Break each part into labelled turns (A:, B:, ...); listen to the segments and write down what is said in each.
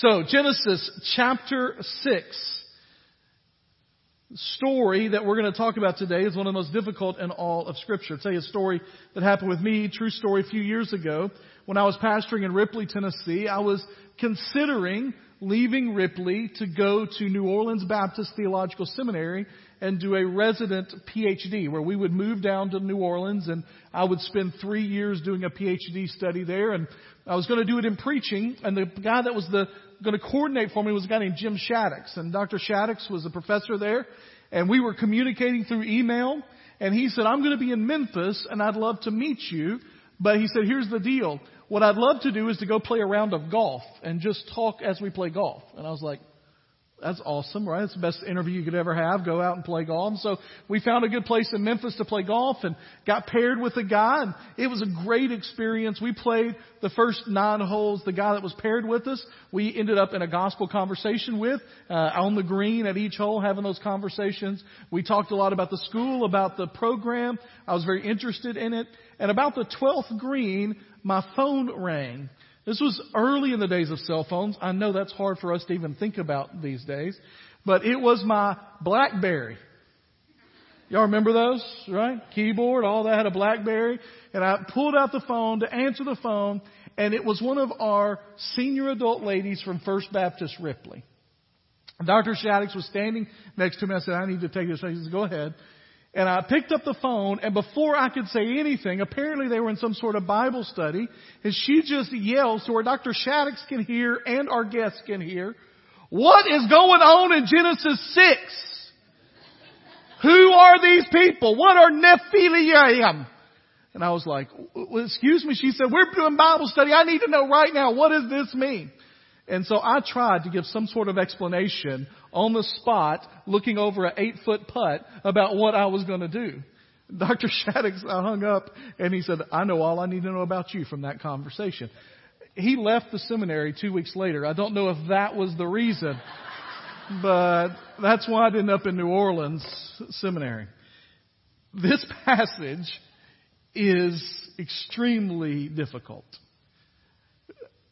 A: So, Genesis chapter 6 story that we're going to talk about today is one of the most difficult in all of Scripture. I'll tell you a story that happened with me, true story, a few years ago. When I was pastoring in Ripley, Tennessee, I was considering leaving Ripley to go to New Orleans Baptist Theological Seminary and do a resident PhD where we would move down to New Orleans and I would spend three years doing a PhD study there and I was going to do it in preaching and the guy that was the going to coordinate for me was a guy named Jim Shaddix and Dr. Shaddix was a professor there and we were communicating through email and he said, I'm going to be in Memphis and I'd love to meet you. But he said, here's the deal. What I'd love to do is to go play a round of golf and just talk as we play golf. And I was like, that's awesome, right? It's the best interview you could ever have. Go out and play golf. And so we found a good place in Memphis to play golf and got paired with a guy and it was a great experience. We played the first nine holes. The guy that was paired with us, we ended up in a gospel conversation with, uh, on the green at each hole having those conversations. We talked a lot about the school, about the program. I was very interested in it. And about the 12th green, my phone rang. This was early in the days of cell phones. I know that's hard for us to even think about these days, but it was my Blackberry. Y'all remember those, right? Keyboard, all that had a Blackberry. And I pulled out the phone to answer the phone, and it was one of our senior adult ladies from First Baptist Ripley. Dr. Shaddix was standing next to me. I said, I need to take this. He said, go ahead. And I picked up the phone, and before I could say anything, apparently they were in some sort of Bible study, and she just yells to where Dr. Shaddix can hear and our guests can hear, what is going on in Genesis 6? Who are these people? What are Nephilim? And I was like, excuse me. She said, we're doing Bible study. I need to know right now, what does this mean? And so I tried to give some sort of explanation on the spot, looking over an eight foot putt about what I was going to do. Dr. Shaddix hung up and he said, I know all I need to know about you from that conversation. He left the seminary two weeks later. I don't know if that was the reason, but that's why I ended up in New Orleans Seminary. This passage is extremely difficult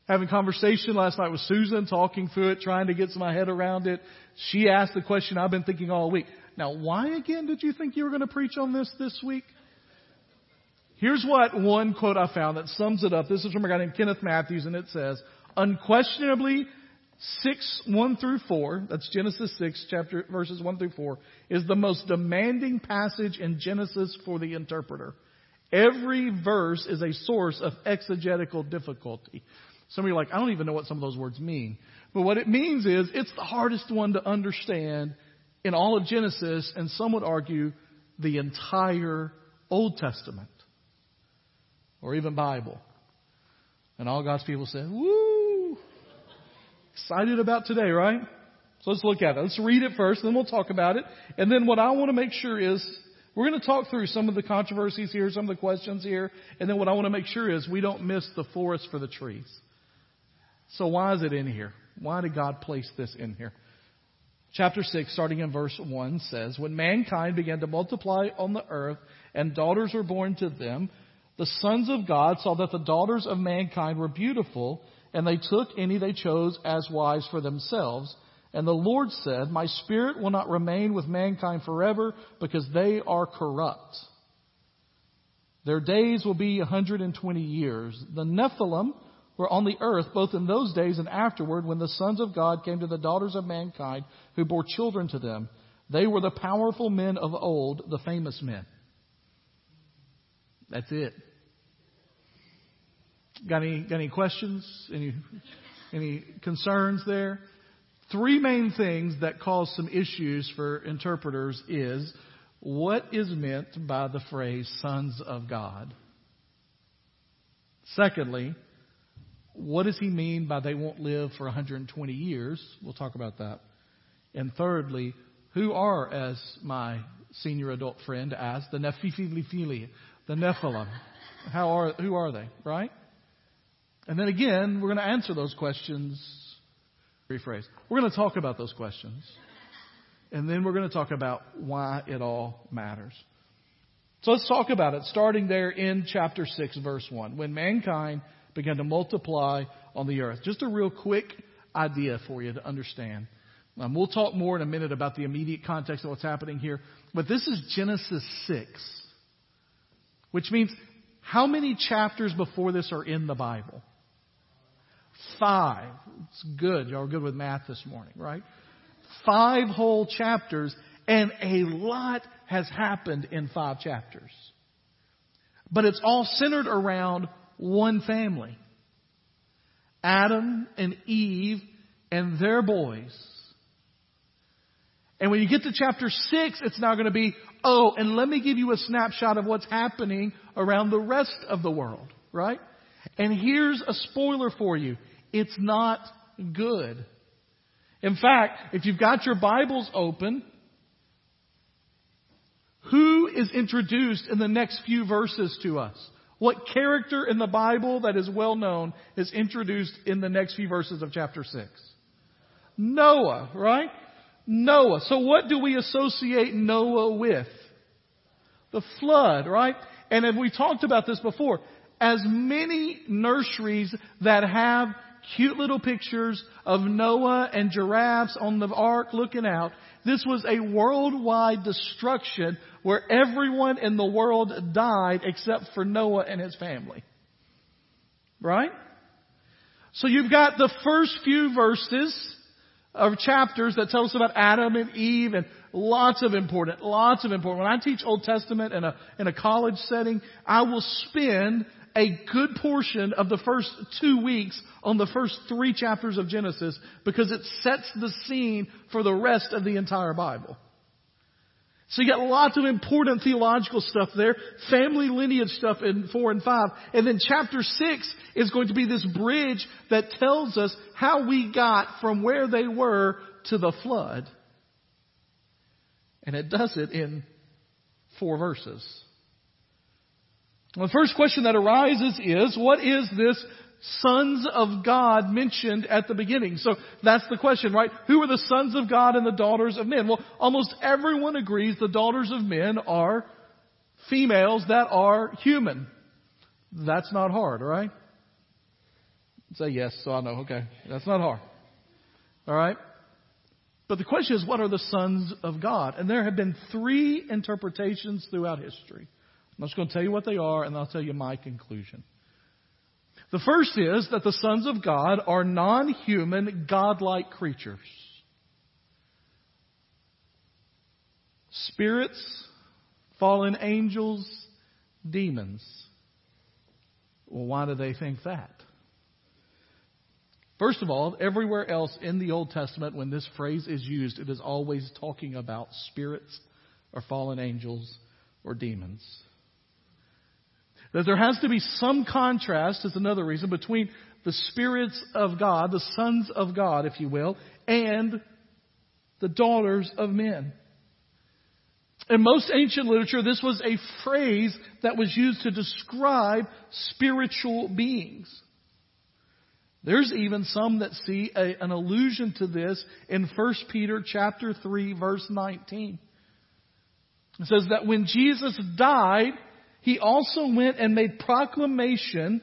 A: having conversation last night with Susan, talking through it, trying to get my head around it. She asked the question I've been thinking all week. Now, why again did you think you were going to preach on this this week? Here's what one quote I found that sums it up. This is from a guy named Kenneth Mathews, and it says, Unquestionably, 6, 1 through 4, that's Genesis 6, chapter, verses 1 through 4, is the most demanding passage in Genesis for the interpreter. Every verse is a source of exegetical difficulty. Some of you are like, I don't even know what some of those words mean. But what it means is it's the hardest one to understand in all of Genesis, and some would argue the entire Old Testament or even Bible. And all God's people said, Woo! Excited about today, right? So let's look at it. Let's read it first, then we'll talk about it. And then what I want to make sure is we're going to talk through some of the controversies here, some of the questions here, and then what I want to make sure is we don't miss the forest for the trees. So why is it in here? Why did God place this in here? Chapter 6, starting in verse 1, says, When mankind began to multiply on the earth and daughters were born to them, the sons of God saw that the daughters of mankind were beautiful, and they took any they chose as wives for themselves. And the Lord said, My spirit will not remain with mankind forever, because they are corrupt. Their days will be 120 years. The Nephilim were on the earth both in those days and afterward when the sons of God came to the daughters of mankind who bore children to them. They were the powerful men of old, the famous men. That's it. Got any, got any questions? Any, any concerns there? Three main things that cause some issues for interpreters is what is meant by the phrase sons of God? Secondly, what does he mean by they won't live for 120 years? We'll talk about that. And thirdly, who are, as my senior adult friend asked, the Nephilifili, the Nephilim? How are, who are they, right? And then again, we're going to answer those questions. Rephrase. We're going to talk about those questions. And then we're going to talk about why it all matters. So let's talk about it, starting there in chapter 6, verse 1. When mankind began to multiply on the earth. Just a real quick idea for you to understand. Um, we'll talk more in a minute about the immediate context of what's happening here, but this is Genesis 6, which means how many chapters before this are in the Bible? Five. It's good. Y'all are good with math this morning, right? Five whole chapters, and a lot has happened in five chapters. But it's all centered around one family. Adam and Eve and their boys. And when you get to chapter 6, it's now going to be, oh, and let me give you a snapshot of what's happening around the rest of the world, right? And here's a spoiler for you. It's not good. In fact, if you've got your Bibles open, who is introduced in the next few verses to us? What character in the Bible that is well known is introduced in the next few verses of chapter 6? Noah, right? Noah. So what do we associate Noah with? The flood, right? And have we talked about this before? As many nurseries that have cute little pictures of Noah and giraffes on the ark looking out, this was a worldwide destruction where everyone in the world died except for Noah and his family. Right? So you've got the first few verses of chapters that tell us about Adam and Eve and lots of important, lots of important. When I teach Old Testament in a, in a college setting, I will spend a good portion of the first two weeks on the first three chapters of Genesis because it sets the scene for the rest of the entire Bible. So you got lots of important theological stuff there, family lineage stuff in four and five. And then chapter six is going to be this bridge that tells us how we got from where they were to the flood. And it does it in four verses. The first question that arises is, what is this sons of God mentioned at the beginning. So that's the question, right? Who are the sons of God and the daughters of men? Well, almost everyone agrees the daughters of men are females that are human. That's not hard, right? Say yes, so I know. Okay. That's not hard. All right? But the question is, what are the sons of God? And there have been three interpretations throughout history. I'm just going to tell you what they are, and I'll tell you my conclusion. The first is that the sons of God are non human, godlike creatures. Spirits, fallen angels, demons. Well, why do they think that? First of all, everywhere else in the Old Testament, when this phrase is used, it is always talking about spirits or fallen angels or demons. That there has to be some contrast is another reason between the spirits of God, the sons of God, if you will, and the daughters of men. In most ancient literature, this was a phrase that was used to describe spiritual beings. There's even some that see a, an allusion to this in 1 Peter chapter 3 verse 19. It says that when Jesus died, he also went and made proclamation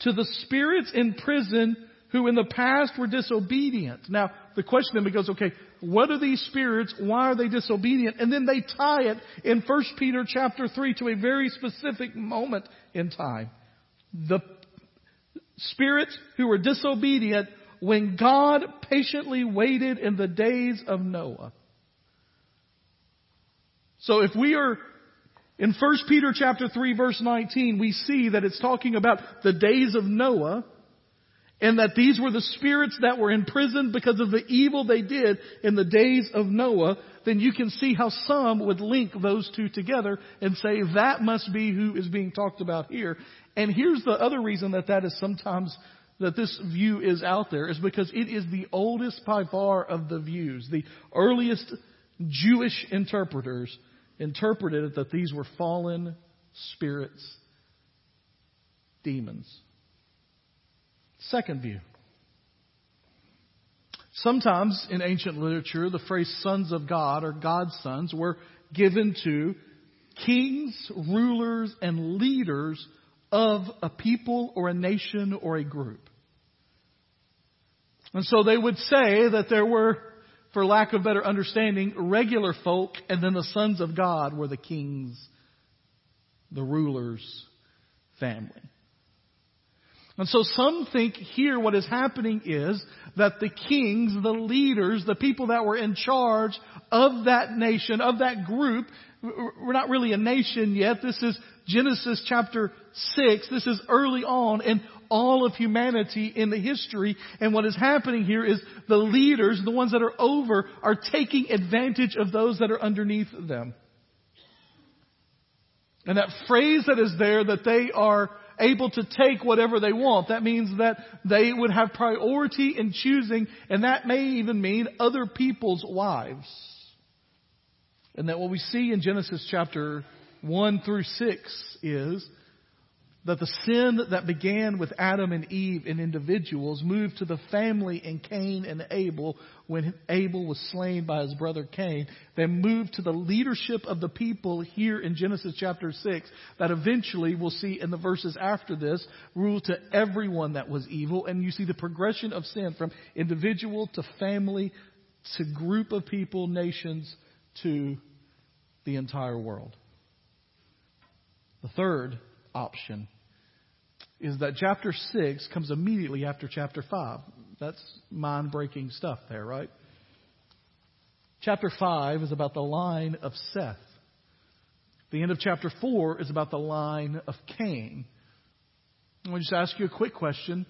A: to the spirits in prison who in the past were disobedient. Now, the question then becomes, okay, what are these spirits? Why are they disobedient? And then they tie it in 1 Peter chapter 3 to a very specific moment in time. The spirits who were disobedient when God patiently waited in the days of Noah. So if we are in 1 Peter chapter 3 verse 19, we see that it's talking about the days of Noah and that these were the spirits that were imprisoned because of the evil they did in the days of Noah, then you can see how some would link those two together and say that must be who is being talked about here. And here's the other reason that that is sometimes that this view is out there is because it is the oldest by far of the views. The earliest Jewish interpreters interpreted it that these were fallen spirits, demons. Second view. Sometimes in ancient literature, the phrase sons of God or God's sons were given to kings, rulers, and leaders of a people or a nation or a group. And so they would say that there were, for lack of better understanding, regular folk, and then the sons of God were the kings, the rulers' family. And so some think here what is happening is that the kings, the leaders, the people that were in charge of that nation, of that group, we're not really a nation yet. This is Genesis chapter 6. This is early on in all of humanity in the history. And what is happening here is the leaders, the ones that are over, are taking advantage of those that are underneath them. And that phrase that is there that they are able to take whatever they want. That means that they would have priority in choosing, and that may even mean other people's wives. And that what we see in Genesis chapter 1 through 6 is that the sin that began with Adam and Eve in individuals moved to the family in Cain and Abel when Abel was slain by his brother Cain, then moved to the leadership of the people here in Genesis chapter 6 that eventually we'll see in the verses after this rule to everyone that was evil. And you see the progression of sin from individual to family to group of people, nations to the entire world. The third option is that chapter 6 comes immediately after chapter 5. That's mind breaking stuff there, right? Chapter 5 is about the line of Seth. The end of chapter 4 is about the line of Cain. I want to just ask you a quick question.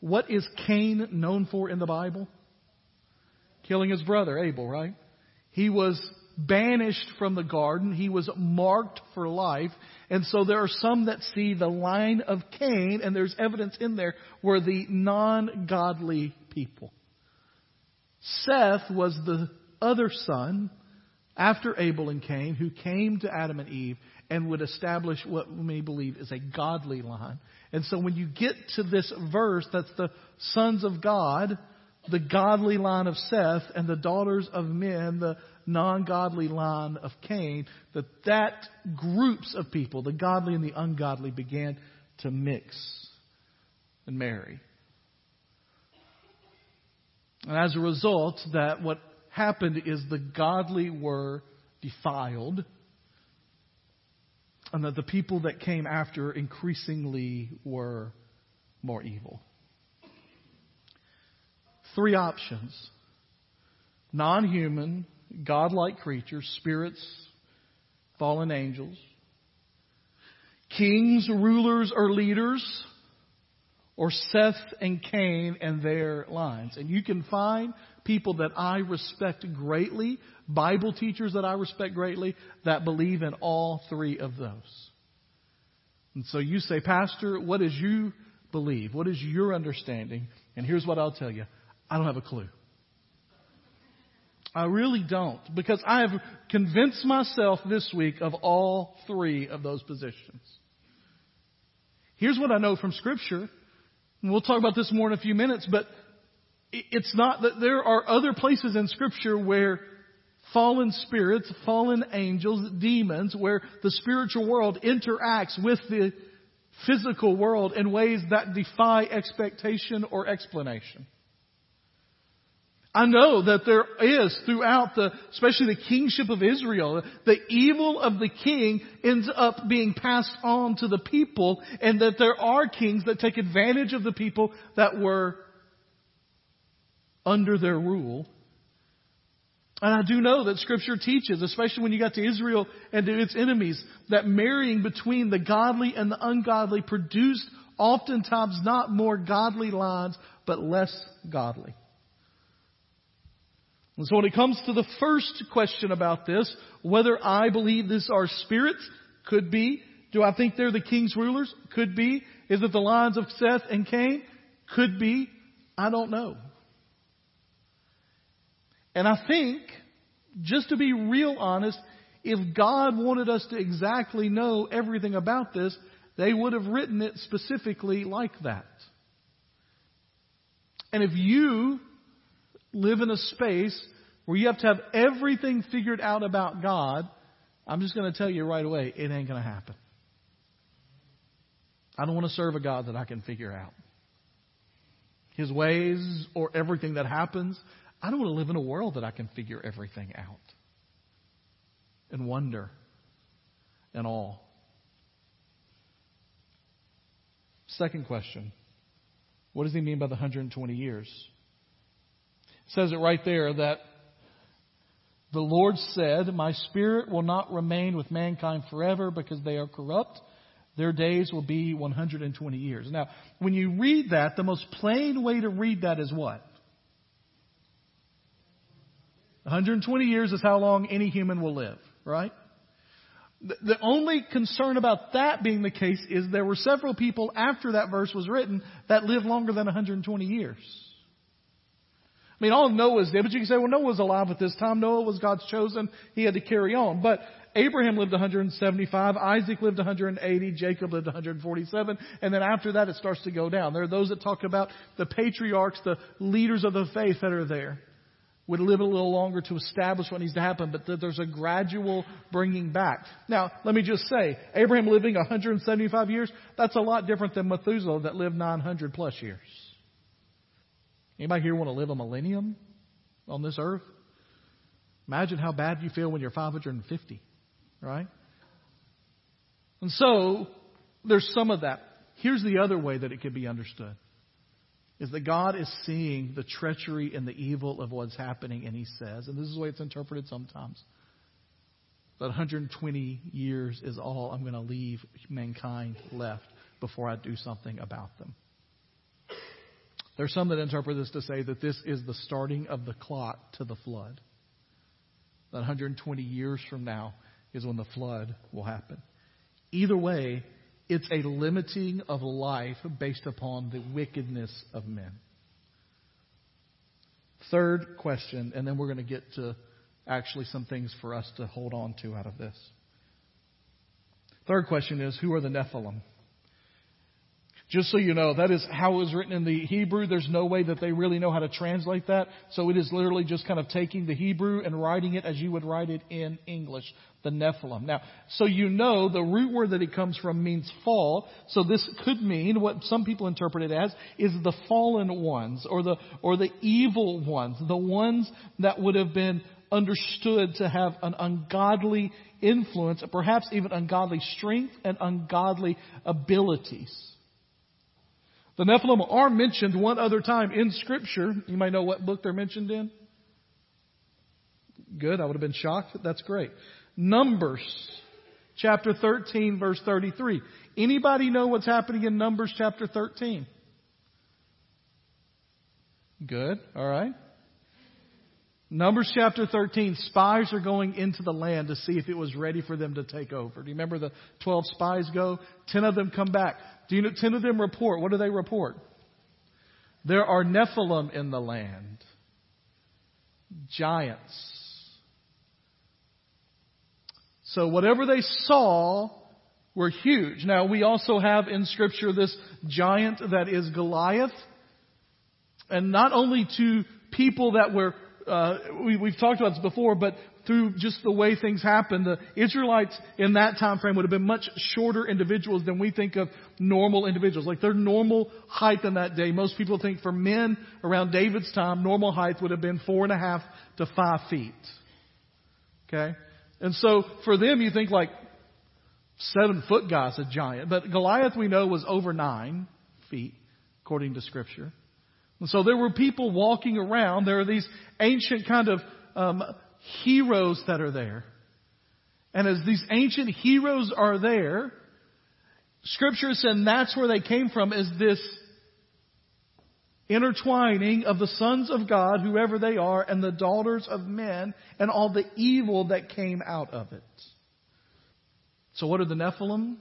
A: What is Cain known for in the Bible? Killing his brother, Abel, right? He was banished from the garden. He was marked for life. And so there are some that see the line of Cain, and there's evidence in there, were the non-godly people. Seth was the other son after Abel and Cain who came to Adam and Eve and would establish what we may believe is a godly line. And so when you get to this verse, that's the sons of God, the godly line of Seth, and the daughters of men, the non-godly line of Cain, that that groups of people, the godly and the ungodly, began to mix and marry. And as a result, that what happened is the godly were defiled, and that the people that came after increasingly were more evil. Three options non human, godlike creatures, spirits, fallen angels, kings, rulers, or leaders, or Seth and Cain and their lines. And you can find people that I respect greatly, Bible teachers that I respect greatly, that believe in all three of those. And so you say, Pastor, what does you believe? What is your understanding? And here's what I'll tell you. I don't have a clue. I really don't. Because I have convinced myself this week of all three of those positions. Here's what I know from Scripture. And we'll talk about this more in a few minutes, but it's not that there are other places in Scripture where fallen spirits, fallen angels, demons, where the spiritual world interacts with the physical world in ways that defy expectation or explanation. I know that there is throughout the, especially the kingship of Israel, the evil of the king ends up being passed on to the people and that there are kings that take advantage of the people that were under their rule. And I do know that scripture teaches, especially when you got to Israel and to its enemies, that marrying between the godly and the ungodly produced oftentimes not more godly lines, but less godly. And so when it comes to the first question about this, whether I believe these are spirits, could be. Do I think they're the king's rulers? Could be. Is it the lines of Seth and Cain? Could be. I don't know. And I think, just to be real honest, if God wanted us to exactly know everything about this, they would have written it specifically like that. And if you live in a space where you have to have everything figured out about God, I'm just going to tell you right away, it ain't going to happen. I don't want to serve a God that I can figure out. His ways or everything that happens. I don't want to live in a world that I can figure everything out and wonder and all. Second question. What does he mean by the 120 years? Says it right there that the Lord said, My spirit will not remain with mankind forever because they are corrupt. Their days will be 120 years. Now, when you read that, the most plain way to read that is what? 120 years is how long any human will live, right? The only concern about that being the case is there were several people after that verse was written that lived longer than 120 years. I mean, all Noah's did, but you can say, well, Noah was alive at this time. Noah was God's chosen. He had to carry on. But Abraham lived 175, Isaac lived 180, Jacob lived 147, and then after that it starts to go down. There are those that talk about the patriarchs, the leaders of the faith that are there would live a little longer to establish what needs to happen, but there's a gradual bringing back. Now, let me just say, Abraham living 175 years, that's a lot different than Methuselah that lived 900 plus years. Anybody here want to live a millennium on this earth? Imagine how bad you feel when you're 550, right? And so, there's some of that. Here's the other way that it could be understood is that God is seeing the treachery and the evil of what's happening, and He says, and this is the way it's interpreted sometimes, that 120 years is all I'm going to leave mankind left before I do something about them. There's some that interpret this to say that this is the starting of the clock to the flood. That 120 years from now is when the flood will happen. Either way, it's a limiting of life based upon the wickedness of men. Third question, and then we're going to get to actually some things for us to hold on to out of this. Third question is who are the Nephilim? Just so you know, that is how it was written in the Hebrew. There's no way that they really know how to translate that. So it is literally just kind of taking the Hebrew and writing it as you would write it in English, the Nephilim. Now, so you know the root word that it comes from means fall. So this could mean what some people interpret it as is the fallen ones or the, or the evil ones, the ones that would have been understood to have an ungodly influence, perhaps even ungodly strength and ungodly abilities. The Nephilim are mentioned one other time in Scripture. You might know what book they're mentioned in. Good. I would have been shocked. That's great. Numbers, chapter 13, verse 33. Anybody know what's happening in Numbers chapter 13? Good. All right. Numbers chapter 13, spies are going into the land to see if it was ready for them to take over. Do you remember the 12 spies go? 10 of them come back. Do you know, 10 of them report. What do they report? There are Nephilim in the land. Giants. So whatever they saw were huge. Now we also have in scripture this giant that is Goliath. And not only to people that were uh, we, we've talked about this before, but through just the way things happened, the Israelites in that time frame would have been much shorter individuals than we think of normal individuals. Like their normal height in that day, most people think for men around David's time, normal height would have been four and a half to five feet. Okay? And so for them, you think like seven foot guy's a giant. But Goliath we know was over nine feet, according to scripture. And so there were people walking around. There are these ancient kind of um, heroes that are there. And as these ancient heroes are there, Scripture said that's where they came from is this intertwining of the sons of God, whoever they are, and the daughters of men, and all the evil that came out of it. So what are the Nephilim?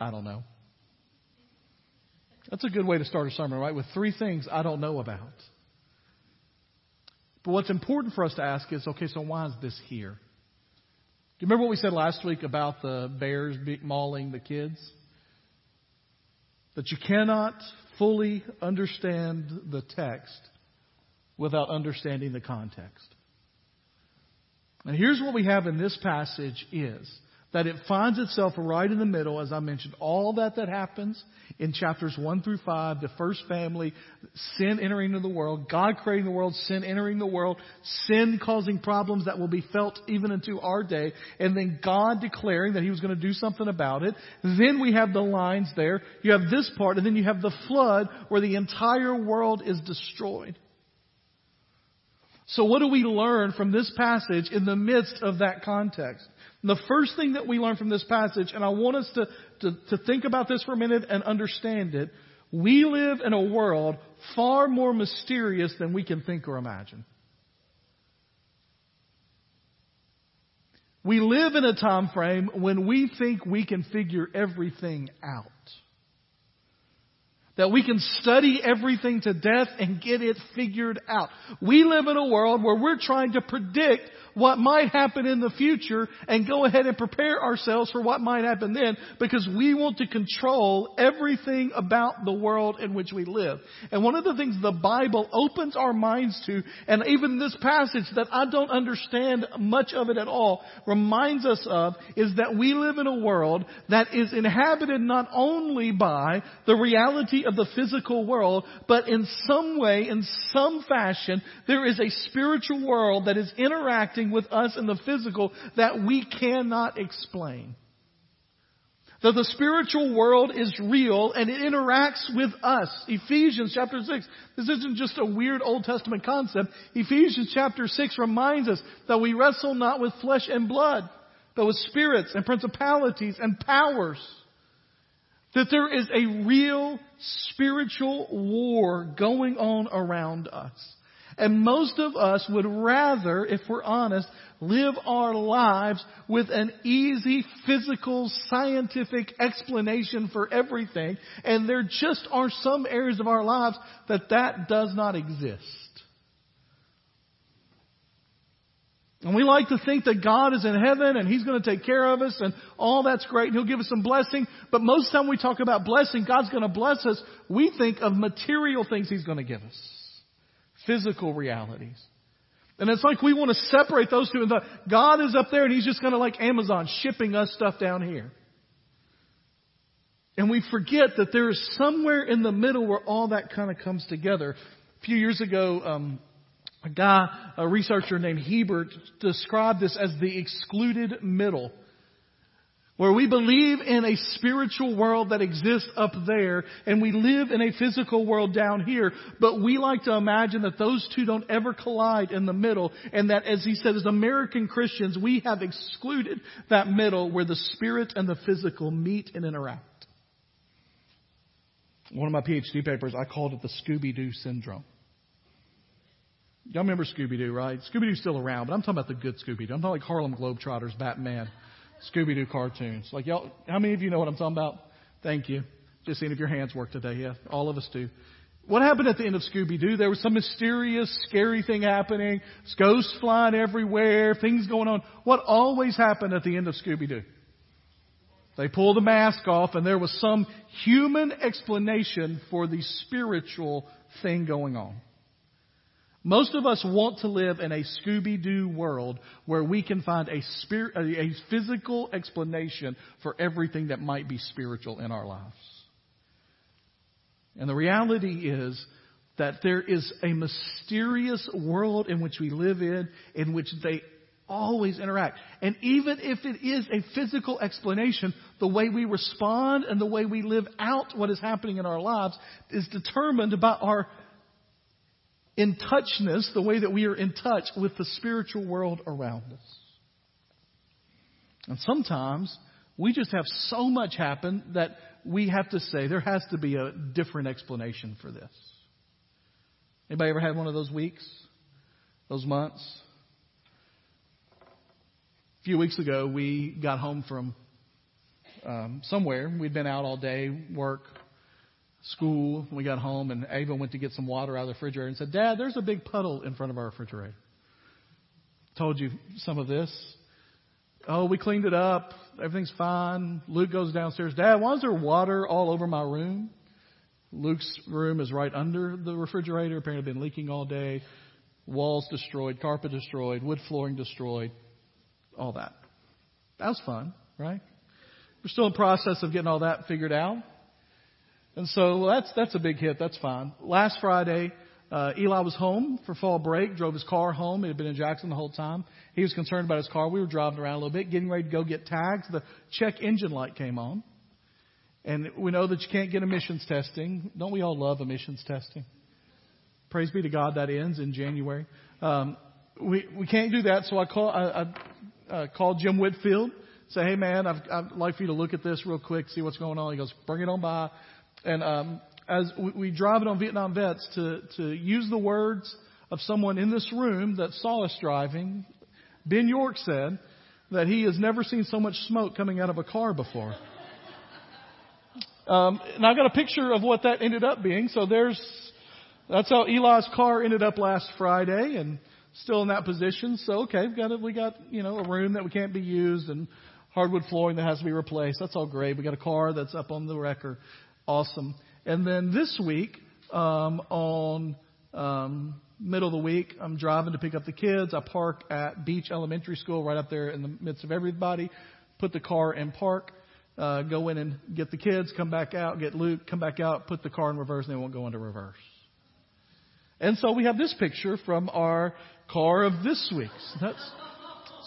A: I don't know. That's a good way to start a sermon, right? With three things I don't know about. But what's important for us to ask is, okay, so why is this here? Do you remember what we said last week about the bears mauling the kids? That you cannot fully understand the text without understanding the context. And here's what we have in this passage is that it finds itself right in the middle, as I mentioned, all that that happens in chapters 1 through 5, the first family, sin entering into the world, God creating the world, sin entering the world, sin causing problems that will be felt even into our day, and then God declaring that He was going to do something about it. Then we have the lines there. You have this part, and then you have the flood where the entire world is destroyed. So what do we learn from this passage in the midst of that context? The first thing that we learn from this passage, and I want us to, to, to, think about this for a minute and understand it, we live in a world far more mysterious than we can think or imagine. We live in a time frame when we think we can figure everything out. That we can study everything to death and get it figured out. We live in a world where we're trying to predict what might happen in the future and go ahead and prepare ourselves for what might happen then because we want to control everything about the world in which we live. And one of the things the Bible opens our minds to, and even this passage that I don't understand much of it at all, reminds us of, is that we live in a world that is inhabited not only by the reality of the physical world, but in some way, in some fashion, there is a spiritual world that is interacting interacting with us in the physical that we cannot explain. That the spiritual world is real and it interacts with us. Ephesians chapter 6. This isn't just a weird Old Testament concept. Ephesians chapter 6 reminds us that we wrestle not with flesh and blood, but with spirits and principalities and powers. That there is a real spiritual war going on around us. And most of us would rather, if we're honest, live our lives with an easy physical scientific explanation for everything. And there just are some areas of our lives that that does not exist. And we like to think that God is in heaven and He's going to take care of us and all that's great and He'll give us some blessing. But most of the time we talk about blessing, God's going to bless us, we think of material things He's going to give us physical realities. And it's like we want to separate those two. And God is up there and He's just kind of like Amazon shipping us stuff down here. And we forget that there is somewhere in the middle where all that kind of comes together. A few years ago, um, a guy, a researcher named Hiebert, described this as the excluded middle where we believe in a spiritual world that exists up there and we live in a physical world down here, but we like to imagine that those two don't ever collide in the middle and that as he said, as American Christians, we have excluded that middle where the spirit and the physical meet and interact. One of my PhD papers, I called it the Scooby-Doo syndrome. Y'all remember Scooby-Doo, right? Scooby-Doo's still around, but I'm talking about the good Scooby-Doo. I'm not like Harlem Globetrotters, Batman. Scooby Doo cartoons. Like y'all, how many of you know what I'm talking about? Thank you. Just seeing if your hands work today. Yeah, all of us do. What happened at the end of Scooby Doo? There was some mysterious, scary thing happening. Ghosts flying everywhere. Things going on. What always happened at the end of Scooby Doo? They pulled the mask off and there was some human explanation for the spiritual thing going on. Most of us want to live in a Scooby-Doo world where we can find a, spirit, a physical explanation for everything that might be spiritual in our lives. And the reality is that there is a mysterious world in which we live in, in which they always interact. And even if it is a physical explanation, the way we respond and the way we live out what is happening in our lives is determined by our in touchness, the way that we are in touch with the spiritual world around us. And sometimes we just have so much happen that we have to say there has to be a different explanation for this. Anybody ever had one of those weeks? Those months? A few weeks ago, we got home from um, somewhere. We'd been out all day, work, school. We got home, and Ava went to get some water out of the refrigerator and said, Dad, there's a big puddle in front of our refrigerator. Told you some of this. Oh, we cleaned it up. Everything's fine. Luke goes downstairs. Dad, why is there water all over my room? Luke's room is right under the refrigerator. Apparently, been leaking all day. Walls destroyed, carpet destroyed, wood flooring destroyed, all that. That was fun. right? We're still in process of getting all that figured out. And so that's, that's a big hit. That's fine. Last Friday, uh, Eli was home for fall break, drove his car home. He had been in Jackson the whole time. He was concerned about his car. We were driving around a little bit, getting ready to go get tags. The check engine light came on. And we know that you can't get emissions testing. Don't we all love emissions testing? Praise be to God that ends in January. Um, we, we can't do that, so I, call, I, I uh, called Jim Whitfield. Say, hey man, I've, I'd like for you to look at this real quick, see what's going on. He goes, bring it on by. And um, as we, we drive it on Vietnam Vets to, to use the words of someone in this room that saw us driving, Ben York said that he has never seen so much smoke coming out of a car before. Um, and I've got a picture of what that ended up being. So there's, that's how Eli's car ended up last Friday and still in that position. So okay, we've got a, we got, you know, a room that we can't be used and hardwood flooring that has to be replaced. That's all great. We got a car that's up on the wrecker. Awesome. And then this week, um, on um, middle of the week, I'm driving to pick up the kids. I park at Beach Elementary School right up there in the midst of everybody. Put the car in park. Uh, go in and get the kids, come back out, get Luke, come back out, put the car in reverse, and they won't go into reverse. And so we have this picture from our car of this week. So that's,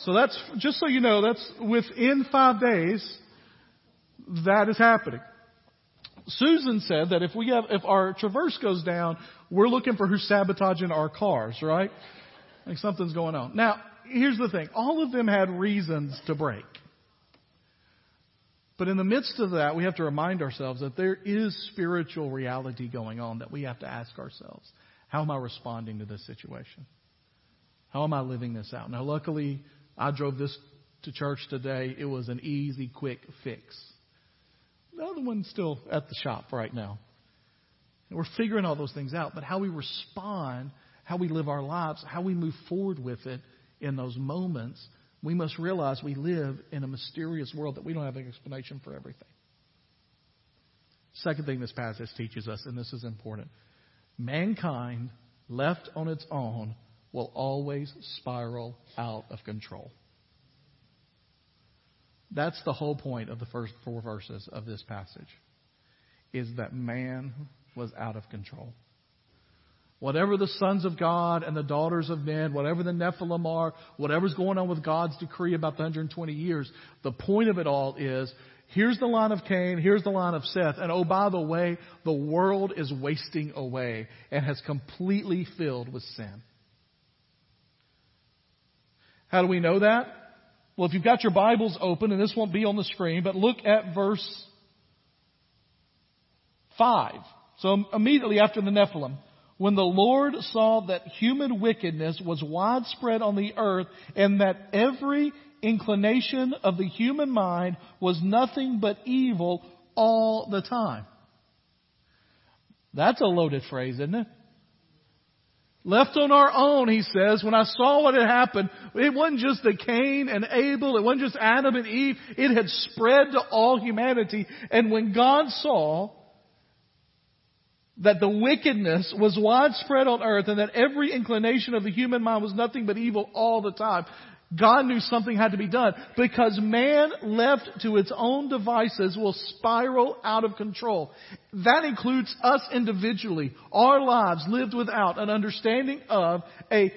A: so that's just so you know, that's within five days that is happening. Susan said that if we have, if our traverse goes down, we're looking for who's sabotaging our cars, right? Like something's going on. Now, here's the thing. All of them had reasons to break. But in the midst of that, we have to remind ourselves that there is spiritual reality going on that we have to ask ourselves. How am I responding to this situation? How am I living this out? Now, luckily, I drove this to church today. It was an easy, quick fix. The other one's still at the shop right now. And we're figuring all those things out. But how we respond, how we live our lives, how we move forward with it in those moments, we must realize we live in a mysterious world that we don't have an explanation for everything. Second thing this passage teaches us, and this is important mankind left on its own will always spiral out of control. That's the whole point of the first four verses of this passage. Is that man was out of control. Whatever the sons of God and the daughters of men, whatever the Nephilim are, whatever's going on with God's decree about the 120 years, the point of it all is here's the line of Cain, here's the line of Seth, and oh, by the way, the world is wasting away and has completely filled with sin. How do we know that? Well, if you've got your Bibles open, and this won't be on the screen, but look at verse 5. So immediately after the Nephilim, when the Lord saw that human wickedness was widespread on the earth and that every inclination of the human mind was nothing but evil all the time. That's a loaded phrase, isn't it? Left on our own, he says, when I saw what had happened, it wasn't just the Cain and Abel, it wasn't just Adam and Eve, it had spread to all humanity. And when God saw that the wickedness was widespread on earth and that every inclination of the human mind was nothing but evil all the time, God knew something had to be done because man left to its own devices will spiral out of control. That includes us individually. Our lives lived without an understanding of a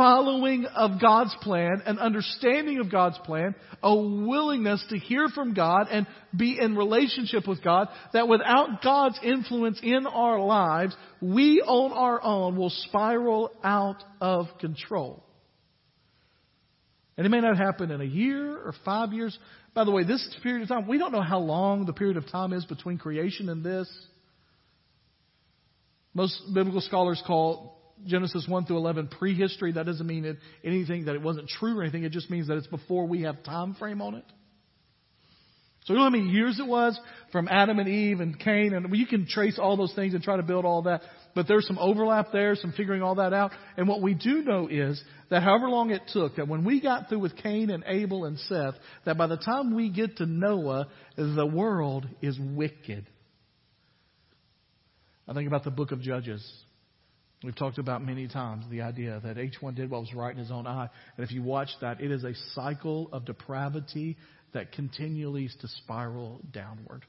A: following of God's plan, an understanding of God's plan, a willingness to hear from God and be in relationship with God, that without God's influence in our lives, we on our own will spiral out of control. And it may not happen in a year or five years. By the way, this period of time, we don't know how long the period of time is between creation and this. Most biblical scholars call Genesis 1 through 11 prehistory. That doesn't mean it, anything that it wasn't true or anything. It just means that it's before we have time frame on it. So you know how many years it was from Adam and Eve and Cain, and you can trace all those things and try to build all that. But there's some overlap there, some figuring all that out. And what we do know is that however long it took, that when we got through with Cain and Abel and Seth, that by the time we get to Noah, the world is wicked. I think about the book of Judges. We've talked about many times the idea that each one did what was right in his own eye. And if you watch that, it is a cycle of depravity that continually is to spiral downward.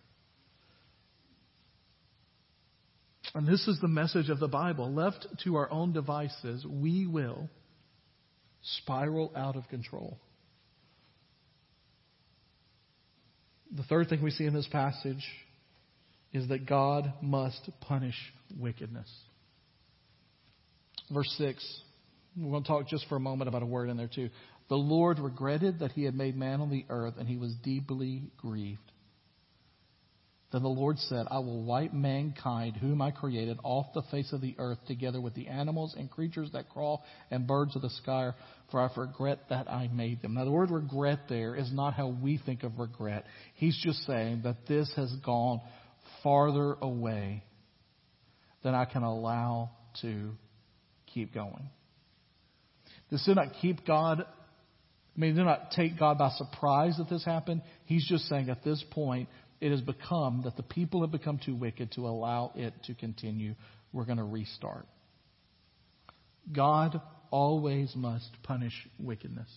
A: And this is the message of the Bible. Left to our own devices, we will spiral out of control. The third thing we see in this passage is that God must punish wickedness. Verse 6. We're going to talk just for a moment about a word in there too. The Lord regretted that he had made man on the earth, and he was deeply grieved. Then the Lord said, I will wipe mankind, whom I created, off the face of the earth, together with the animals and creatures that crawl and birds of the sky, for I regret that I made them. Now, the word regret there is not how we think of regret. He's just saying that this has gone farther away than I can allow to keep going. This did not keep God, I mean, did not take God by surprise that this happened. He's just saying at this point, it has become that the people have become too wicked to allow it to continue. We're going to restart. God always must punish wickedness.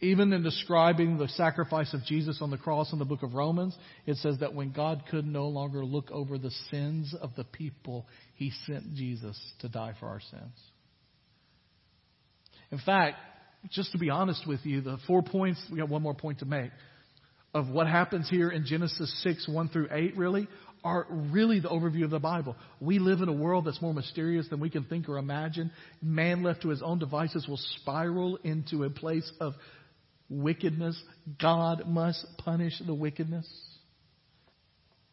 A: Even in describing the sacrifice of Jesus on the cross in the book of Romans, it says that when God could no longer look over the sins of the people, he sent Jesus to die for our sins. In fact, just to be honest with you, the four points, we got one more point to make, of what happens here in Genesis 6, 1 through 8, really, are really the overview of the Bible. We live in a world that's more mysterious than we can think or imagine. Man left to his own devices will spiral into a place of wickedness. God must punish the wickedness.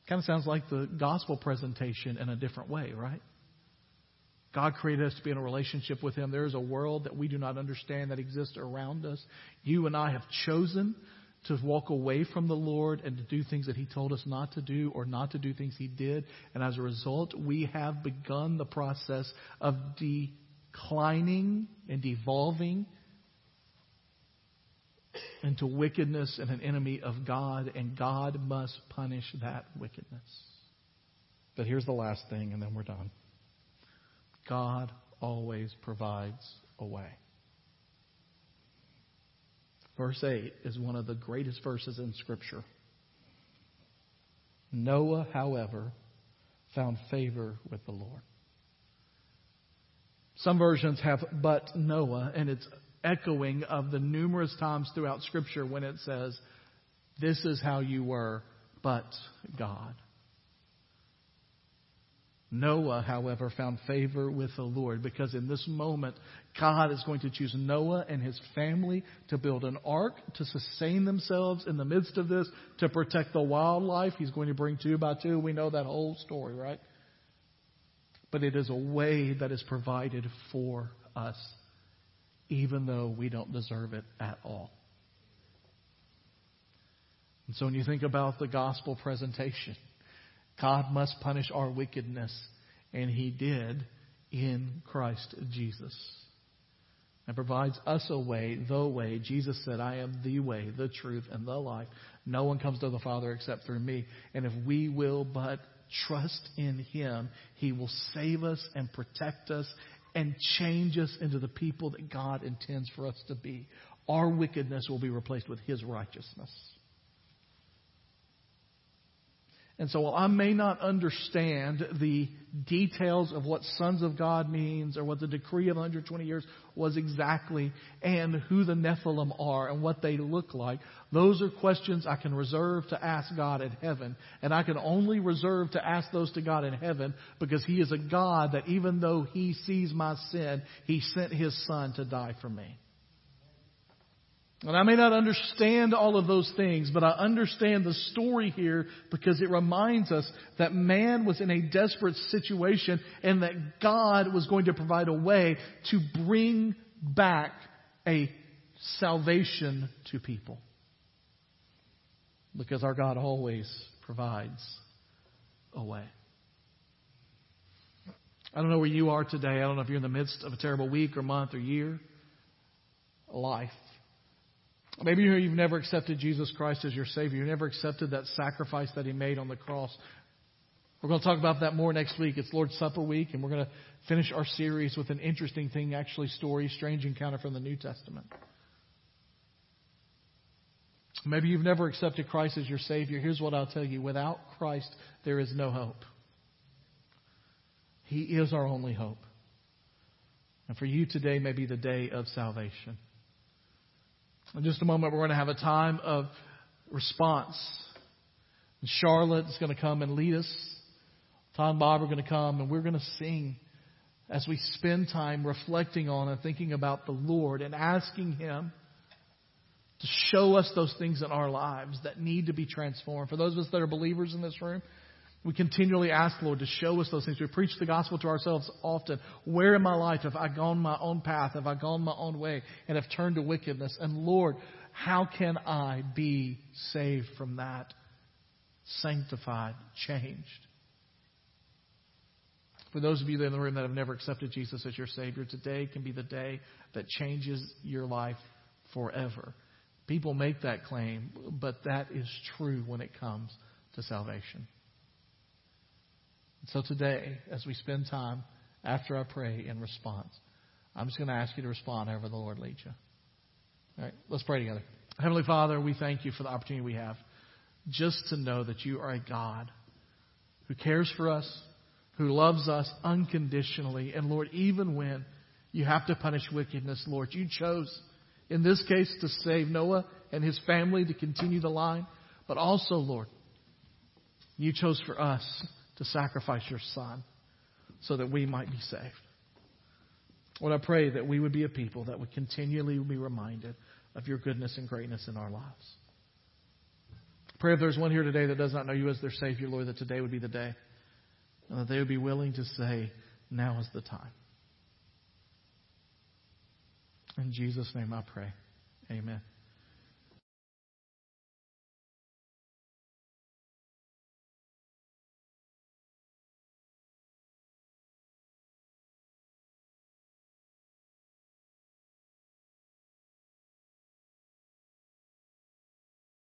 A: Kind of sounds like the gospel presentation in a different way, right? God created us to be in a relationship with Him. There is a world that we do not understand that exists around us. You and I have chosen to walk away from the Lord and to do things that He told us not to do or not to do things He did. And as a result, we have begun the process of declining and devolving into wickedness and an enemy of God, and God must punish that wickedness. But here's the last thing, and then we're done. God always provides a way. Verse 8 is one of the greatest verses in Scripture. Noah, however, found favor with the Lord. Some versions have but Noah, and it's echoing of the numerous times throughout Scripture when it says, This is how you were, but God. Noah, however, found favor with the Lord because in this moment, God is going to choose Noah and his family to build an ark to sustain themselves in the midst of this, to protect the wildlife. He's going to bring two by two. We know that whole story, right? But it is a way that is provided for us, even though we don't deserve it at all. And so when you think about the gospel presentation, God must punish our wickedness, and He did in Christ Jesus. And provides us a way, the way. Jesus said, I am the way, the truth, and the life. No one comes to the Father except through me. And if we will but trust in Him, He will save us and protect us and change us into the people that God intends for us to be. Our wickedness will be replaced with His righteousness. And so while I may not understand the details of what sons of God means or what the decree of 120 years was exactly and who the Nephilim are and what they look like, those are questions I can reserve to ask God in heaven. And I can only reserve to ask those to God in heaven because He is a God that even though He sees my sin, He sent His Son to die for me. And I may not understand all of those things, but I understand the story here because it reminds us that man was in a desperate situation and that God was going to provide a way to bring back a salvation to people. Because our God always provides a way. I don't know where you are today. I don't know if you're in the midst of a terrible week or month or year, life. Maybe you've never accepted Jesus Christ as your Savior. You never accepted that sacrifice that He made on the cross We're going to talk about that more next week. It's Lord's Supper week, and we're going to finish our series with an interesting thing, actually, story, strange encounter from the New Testament. Maybe you've never accepted Christ as your Savior. Here's what I'll tell you without Christ, there is no hope. He is our only hope. And for you today may be the day of salvation. In just a moment, we're going to have a time of response. And Charlotte is going to come and lead us. Tom and Bob are going to come, and we're going to sing as we spend time reflecting on and thinking about the Lord and asking Him to show us those things in our lives that need to be transformed. For those of us that are believers in this room, we continually ask, the Lord, to show us those things. We preach the gospel to ourselves often. Where in my life have I gone my own path? Have I gone my own way and have turned to wickedness? And Lord, how can I be saved from that? Sanctified, changed. For those of you in the room that have never accepted Jesus as your Savior, today can be the day that changes your life forever. People make that claim, but that is true when it comes to salvation. So today, as we spend time after I pray in response, I'm just going to ask you to respond however the Lord leads you. All right, let's pray together. Heavenly Father, we thank you for the opportunity we have just to know that you are a God who cares for us, who loves us unconditionally. And Lord, even when you have to punish wickedness, Lord, you chose in this case to save Noah and his family to continue the line, but also, Lord, you chose for us to sacrifice your son so that we might be saved. Lord, I pray that we would be a people that would continually be reminded of your goodness and greatness in our lives. Pray if there's one here today that does not know you as their Savior, Lord, that today would be the day. And that they would be willing to say, now is the time. In Jesus' name I pray. Amen.